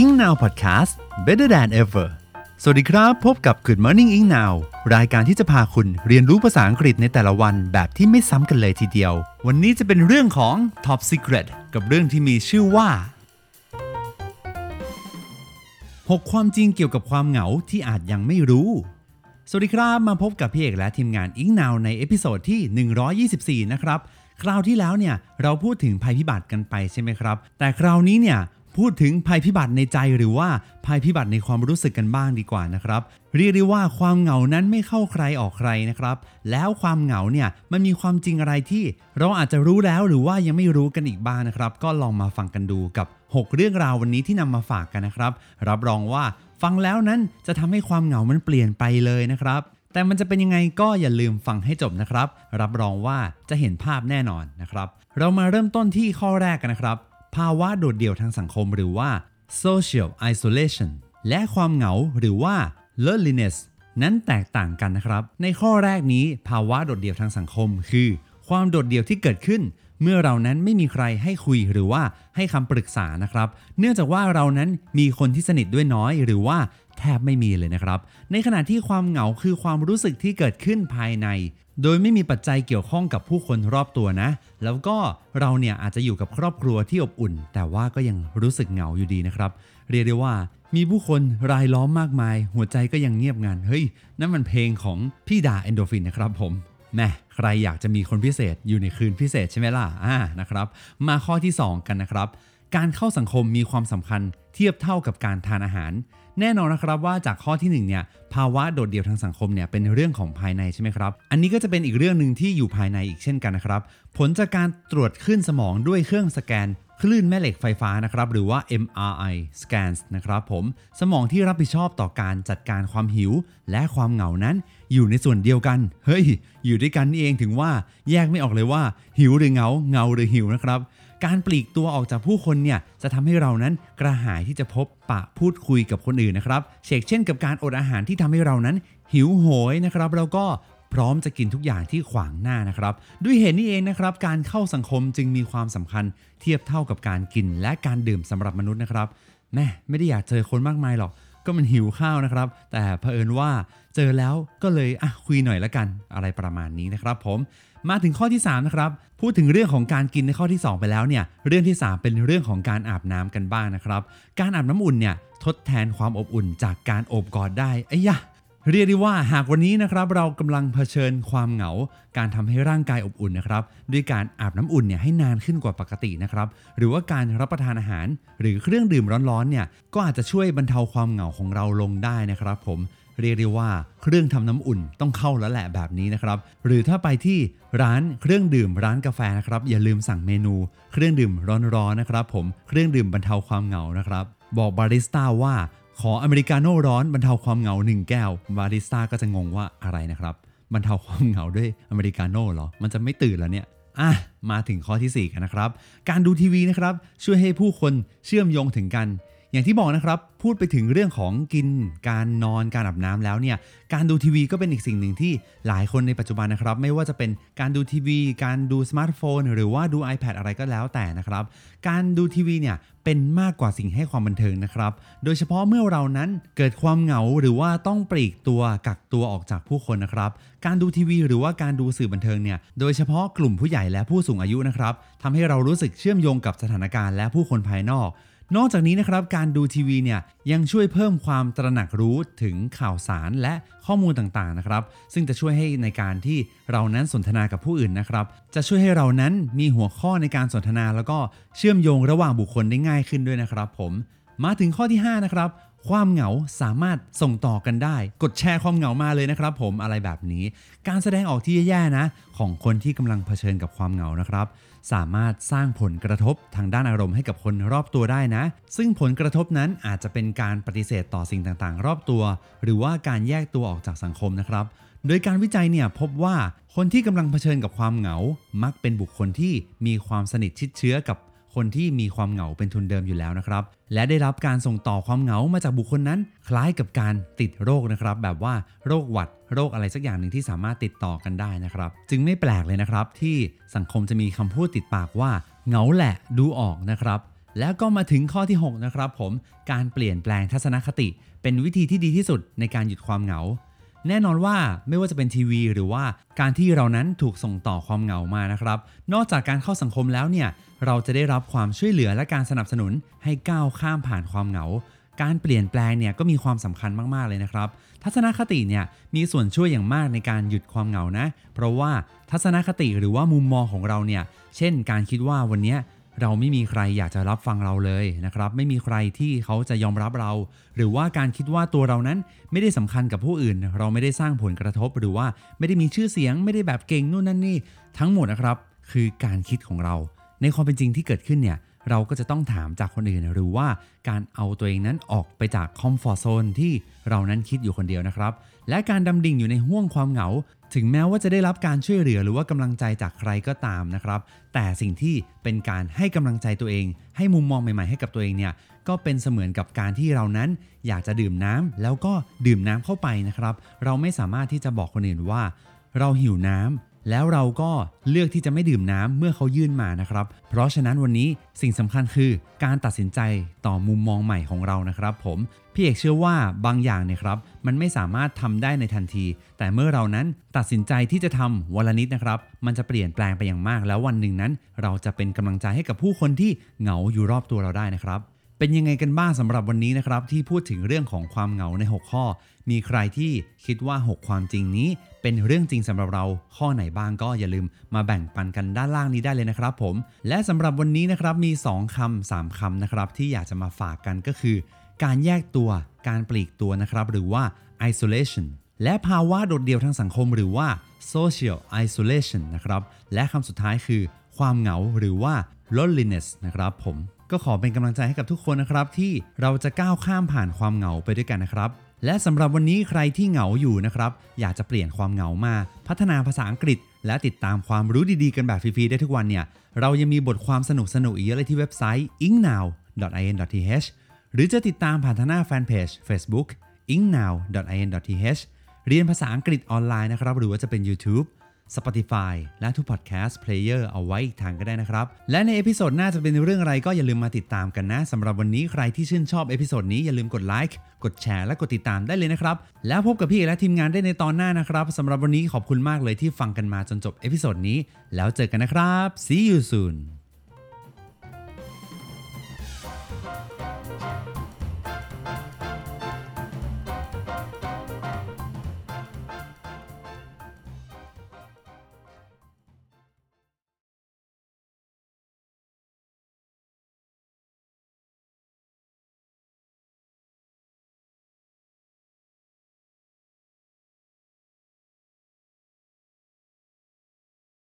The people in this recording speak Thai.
Engnow Podcast Better than ever สวัสดีครับ พบกับ Good Morning Engnow รายการที่จะพาคุณเรียนรู้ภาษาอังกฤษในแต่ละวันแบบที่ไม่ซ้ำกันเลยทีเดียว วันนี้จะเป็นเรื่องของ Top Secret กับเรื่องที่มีชื่อว่า 6 ความจริงเกี่ยวกับความเหงาที่อาจยังไม่รู้ สวัสดีครับ มาพบกับพี่เอกและทีมงาน Engnow ใน episode ที่ 124 นะครับ คราวที่แล้วเนี่ยเราพูดถึงภัยพิบัติกันไปใช่ไหมครับ แต่คราวนี้เนี่ย พูดถึงภัยพิบัติในใจหรือว่าภัยพิบัติในความรู้สึกกันบ้างดีกว่านะครับ เรียกได้ว่าความเหงานั้นไม่เข้าใครออกใครนะครับ แล้วความเหงาเนี่ยมันมีความจริงอะไรที่เราอาจจะรู้แล้วหรือว่ายังไม่รู้กันอีกบ้างนะครับ ก็ลองมาฟังกันดูกับ 6 เรื่องราววันนี้ที่นำมาฝากกันนะครับ รับรองว่าฟังแล้วนั้นจะทำให้ความเหงามันเปลี่ยนไปเลยนะครับ แต่มันจะเป็นยังไงก็อย่าลืมฟังให้จบนะครับ รับรองว่าจะเห็นภาพแน่นอนนะครับ เรามาเริ่มต้นที่ข้อแรกกันนะครับ ภาวะโดดเดี่ยวทางสังคมหรือว่า social isolation และความเหงาหรือว่า loneliness นั้นแตกต่างกันนะครับ ในข้อแรกนี้ภาวะโดดเดี่ยวทางสังคม คือ ความโดดเดี่ยวที่เกิดขึ้น เมื่อเรานั้นไม่มีใครให้คุยหรือว่าให้คำปรึกษานะครับ เนื่องจากว่าเรานั้นมีคนที่สนิทด้วยน้อย หรือว่าแทบไม่มีเลยนะครับ ในขณะที่ความเหงาคือความรู้สึกที่เกิดขึ้นภายใน โดยไม่มีปัจจัยเกี่ยวข้องกับผู้คนรอบตัวนะ แล้วก็เราเนี่ยอาจจะอยู่กับครอบครัวที่อบอุ่น แต่ว่าก็ยังรู้สึกเหงาอยู่ดีนะครับ เรียกได้ว่ามีผู้คนรายล้อมมากมาย หัวใจก็ยังเงียบงันเฮ้ยนั่นมันเพลงของพี่ดาเอนโดฟินนะครับผม แม่ใครอยากจะมีคนพิเศษอยู่ในคืนพิเศษใช่ไหมล่ะอ่านะครับ มาข้อที่ 2 กันนะครับ การเข้าสังคมมีความสำคัญเทียบเท่ากับการทานอาหาร แน่นอนนะครับว่าจากข้อที่1เนี่ยภาวะโดดเดี่ยวทางสังคมเนี่ยเป็นเรื่องของภายในใช่ไหมครับ อันนี้ก็จะเป็นอีกเรื่องหนึ่งที่อยู่ภายในอีกเช่นกันนะครับ ผลจากการตรวจขึ้นสมองด้วยเครื่องสแกน คลื่นแม่เหล็กไฟฟ้านะครับหรือว่า MRI scans นะครับผมสมองที่รับผิดชอบต่อการจัดการความหิว และความเหงานั้นอยู่ในส่วนเดียวกัน เฮ้ย อยู่ด้วยกันนี่เองถึงว่าแยกไม่ออกเลยว่า หิวหรือเหงาเหงาหรือหิวนะครับ การปลีกตัวออกจากผู้คนเนี่ยจะทำให้เรานั้นกระหายที่จะพบปะพูดคุยกับคนอื่นนะครับเชกเช่นกับการอดอาหารที่ทำให้เรานั้นหิวโหยนะครับแล้วก็ พร้อมจะกินทุกอย่างที่ขวางหน้านะครับ ด้วยเหตุนี้เองนะครับ การเข้าสังคมจึงมีความสำคัญเทียบเท่ากับการกินและการดื่มสำหรับมนุษย์นะครับแม่ไม่ได้อยากเจอคนมากมายหรอก ก็มันหิวข้าวนะครับ แต่เผอิญว่าเจอแล้วก็เลยอะคุยหน่อยละกันอะไรประมาณนี้นะครับผมมาถึงข้อที่3นะครับพูดถึงเรื่องของการกินในข้อที่ 2 ไปแล้วเนี่ยเรื่องที่ 3 เป็นเรื่องของการอาบน้ำกันบ้างนะครับ การอาบน้ำอุ่นเนี่ยทดแทนความอบอุ่นจากการโอบกอดได้ไอ้ยะ เรียกได้ว่าหากวันนี้นะครับเรากำลังเผชิญความเหงา การทำให้ร่างกายอบอุ่นนะครับด้วยการอาบน้ำอุ่นเนี่ยให้นานขึ้นกว่าปกตินะครับหรือว่าการรับประทานอาหาร หรือเครื่องดื่มร้อนๆเนี่ยก็อาจจะช่วยบรรเทาความเหงาของเราลงได้นะครับผมเรียกได้ว่าเครื่องทำน้ำอุ่นต้องเข้าแล้วแหละแบบนี้นะครับ หรือถ้าไปที่ร้านเครื่องดื่มร้านกาแฟนะครับอย่าลืมสั่งเมนู เครื่องดื่มร้อนๆนะครับผมเครื่องดื่มบรรเทาความเหงานะครับบอกบาริสต้าว่า ขออเมริกาโน่ร้อนบรรเทาความเหงาหนึ่งแก้วบาริสต้าก็จะงงว่าอะไรนะครับบรรเทาความเหงาด้วยอเมริกาโน่เหรอ มันจะไม่ตื่นแล้วเนี่ยอะมาถึงข้อที่ 4 กันนะครับ การดูทีวีนะครับ ช่วยให้ผู้คนเชื่อมโยงถึงกัน อย่างที่บอกนะครับพูดไปถึงเรื่องของกินการนอนการอาบน้ำแล้วเนี่ยการดูทีวีก็เป็นอีกสิ่งหนึ่งที่หลายคนในปัจจุบันนะครับ ไม่ว่าจะเป็นการดูทีวี การดูสมาร์ทโฟน หรือว่าดู iPad อะไรก็แล้วแต่นะครับ การดูทีวีเนี่ยเป็นมากกว่าสิ่งให้ความบันเทิงนะครับ โดยเฉพาะเมื่อเรานั้นเกิดความเหงาหรือว่าต้องปลีกตัวกักตัวออกจากผู้คนนะครับ การดูทีวีหรือว่าการดูสื่อบันเทิงเนี่ย โดยเฉพาะกลุ่มผู้ใหญ่และผู้สูงอายุนะครับทำให้เรารู้สึกเชื่อมโยงกับสถานการณ์และผู้คนภายนอก นอกจากนี้นะครับการดูทีวีเนี่ยยังช่วยเพิ่มความตระหนักรู้ถึงข่าวสารและข้อมูลต่างๆนะครับ ซึ่งจะช่วยให้ในการที่เรานั้นสนทนากับผู้อื่นนะครับ จะช่วยให้เรานั้นมีหัวข้อในการสนทนา แล้วก็เชื่อมโยงระหว่างบุคคลได้ง่ายขึ้นด้วยนะครับ ผม มาถึงข้อที่ 5 นะครับ ความเหงาสามารถส่งต่อกันได้ กดแชร์ความเหงามาเลยนะครับ ผมอะไรแบบนี้ การแสดงออกที่แย่ๆนะ ของคนที่กำลังเผชิญกับความเหงานะครับ สามารถสร้างผลกระทบทางด้านอารมณ์ให้กับคนรอบตัวได้นะ ซึ่งผลกระทบนั้นอาจจะเป็นการปฏิเสธต่อสิ่งต่างๆ รอบตัว หรือว่าการแยกตัวออกจากสังคมนะครับโดยการวิจัยเนี่ยพบว่าคนที่กำลังเผชิญกับความเหงา มักเป็นบุคคลที่มีความสนิทชิดเชื้อกับ คนที่มีความเหงาเป็นทุนเดิมอยู่แล้วนะครับ และได้รับการส่งต่อความเหงามาจากบุคคลนั้น คล้ายกับการติดโรคนะครับ แบบว่าโรคหวัดโรคอะไรสักอย่างหนึ่งที่สามารถติดต่อกันได้นะครับ จึงไม่แปลกเลยนะครับ ที่สังคมจะมีคำพูดติดปากว่าเหงาแหละดูออกนะครับ แล้วก็มาถึงข้อที่ 6 นะครับ ผมการเปลี่ยนแปลงทัศนคติ เป็นวิธีที่ดีที่สุดในการหยุดความเหงา แน่นอนว่าไม่ว่าจะเป็นทีวี หรือว่าการที่เรานั้นถูกส่งต่อความเหงามานะครับ นอกจากการเข้าสังคมแล้วเนี่ยเราจะได้รับความช่วยเหลือและการสนับสนุนให้ก้าวข้ามผ่านความเหงา การเปลี่ยนแปลงเนี่ยก็มีความสำคัญมากๆเลยนะครับ ทัศนคติเนี่ยมีส่วนช่วยอย่างมากในการหยุดความเหงานะ เพราะว่าทัศนคติหรือว่ามุมมองของเราเนี่ยเช่น การคิดว่าวันนี้ เราไม่มีใครอยากจะรับฟังเราเลยนะครับ ไม่มีใครที่เขาจะยอมรับเรา หรือว่าการคิดว่าตัวเรานั้นไม่ได้สำคัญกับผู้อื่น เราไม่ได้สร้างผลกระทบ หรือว่าไม่ได้มีชื่อเสียง ไม่ได้แบบเก่งนู่นนั่นนี่ ทั้งหมดนะครับ คือการคิดของเรา ในความเป็นจริงที่เกิดขึ้นเนี่ย เราก็จะต้องถามจากคนอื่น หรือว่าการเอาตัวเองนั้นออกไปจากคอมฟอร์ทโซนที่เรานั้นคิดอยู่คนเดียวนะครับ และการดำดิ่งอยู่ในห่วงความเหงา ถึงแม้ว่าจะได้รับการช่วยเหลือหรือว่ากำลังใจจากใครก็ตามนะครับ แต่สิ่งที่เป็นการให้กำลังใจตัวเอง ให้มุมมองใหม่ๆให้กับตัวเองเนี่ยก็เป็นเสมือนกับการที่เรานั้นอยากจะดื่มน้ำแล้วก็ดื่มน้ำเข้าไปนะครับ เราไม่สามารถที่จะบอกคนอื่นว่า เราหิวน้ำ แล้วเราก็เลือกที่จะไม่ดื่มน้ำเมื่อเขายื่นมานะครับ เพราะฉะนั้นวันนี้สิ่งสำคัญคือการตัดสินใจต่อมุมมองใหม่ของเรานะครับผม พี่เอกเชื่อว่าบางอย่างเนี่ยครับ มันไม่สามารถทำได้ในทันที แต่เมื่อเรานั้นตัดสินใจที่จะทำวันละนิดนะครับ มันจะเปลี่ยนแปลงไปอย่างมาก แล้ววันหนึ่งนั้น เราจะเป็นกำลังใจให้กับผู้คนที่เหงาอยู่รอบตัวเราได้นะครับ เป็นยังไงกันบ้างสำหรับวันนี้นะครับ ที่พูดถึงเรื่องของความเหงาใน 6 ข้อ มีใครที่คิดว่า 6 ความจริงนี้ เป็นเรื่องจริงสำหรับเราข้อไหนบ้างก็อย่าลืมมาแบ่งปันกันด้านล่างนี้ได้เลยนะครับผม และสำหรับวันนี้นะครับมี 2คำ3คำนะครับ ที่อยากจะมาฝากกันก็คือ การแยกตัวการปลีกตัวนะครับ หรือว่า isolation และภาวะโดดเดี่ยวทางสังคมหรือว่า social isolation นะครับ และคำสุดท้ายคือ ความเหงาหรือว่า loneliness นะครับผมก็ขอเป็นกำลังใจให้กับทุกคนนะครับที่เราจะก้าวข้ามผ่านความเหงาไปด้วยกันนะครับ และสำหรับวันนี้ใครที่เหงาอยู่นะครับ อยากจะเปลี่ยนความเหงามา พัฒนาภาษาอังกฤษ และติดตามความรู้ดีๆกันแบบฟรีๆได้ทุกวันเนี่ย เรายังมีบทความสนุกๆอีกเยอะเลยที่เว็บไซต์ ingnow.in.th หรือจะติดตามผ่านทางหน้าแฟนเพจ Facebook ingnow.in.th เรียนภาษาอังกฤษออนไลน์นะครับหรือว่าจะเป็น YouTube Spotify และทุก podcast player เอาไว้อีกทางก็ได้นะครับ และใน episode หน้าจะเป็นเรื่องอะไรก็อย่าลืมมาติดตามกันนะสำหรับวันนี้ใครที่ชื่นชอบ episode นี้อย่าลืมกดไลค์กดแชร์และกดติดตามได้เลยนะครับ แล้วพบกับพี่และทีมงานได้ในตอนหน้านะครับสำหรับวันนี้ขอบคุณมากเลยที่ฟังกันมาจนจบ episode นี้แล้วเจอกันนะครับ see you soon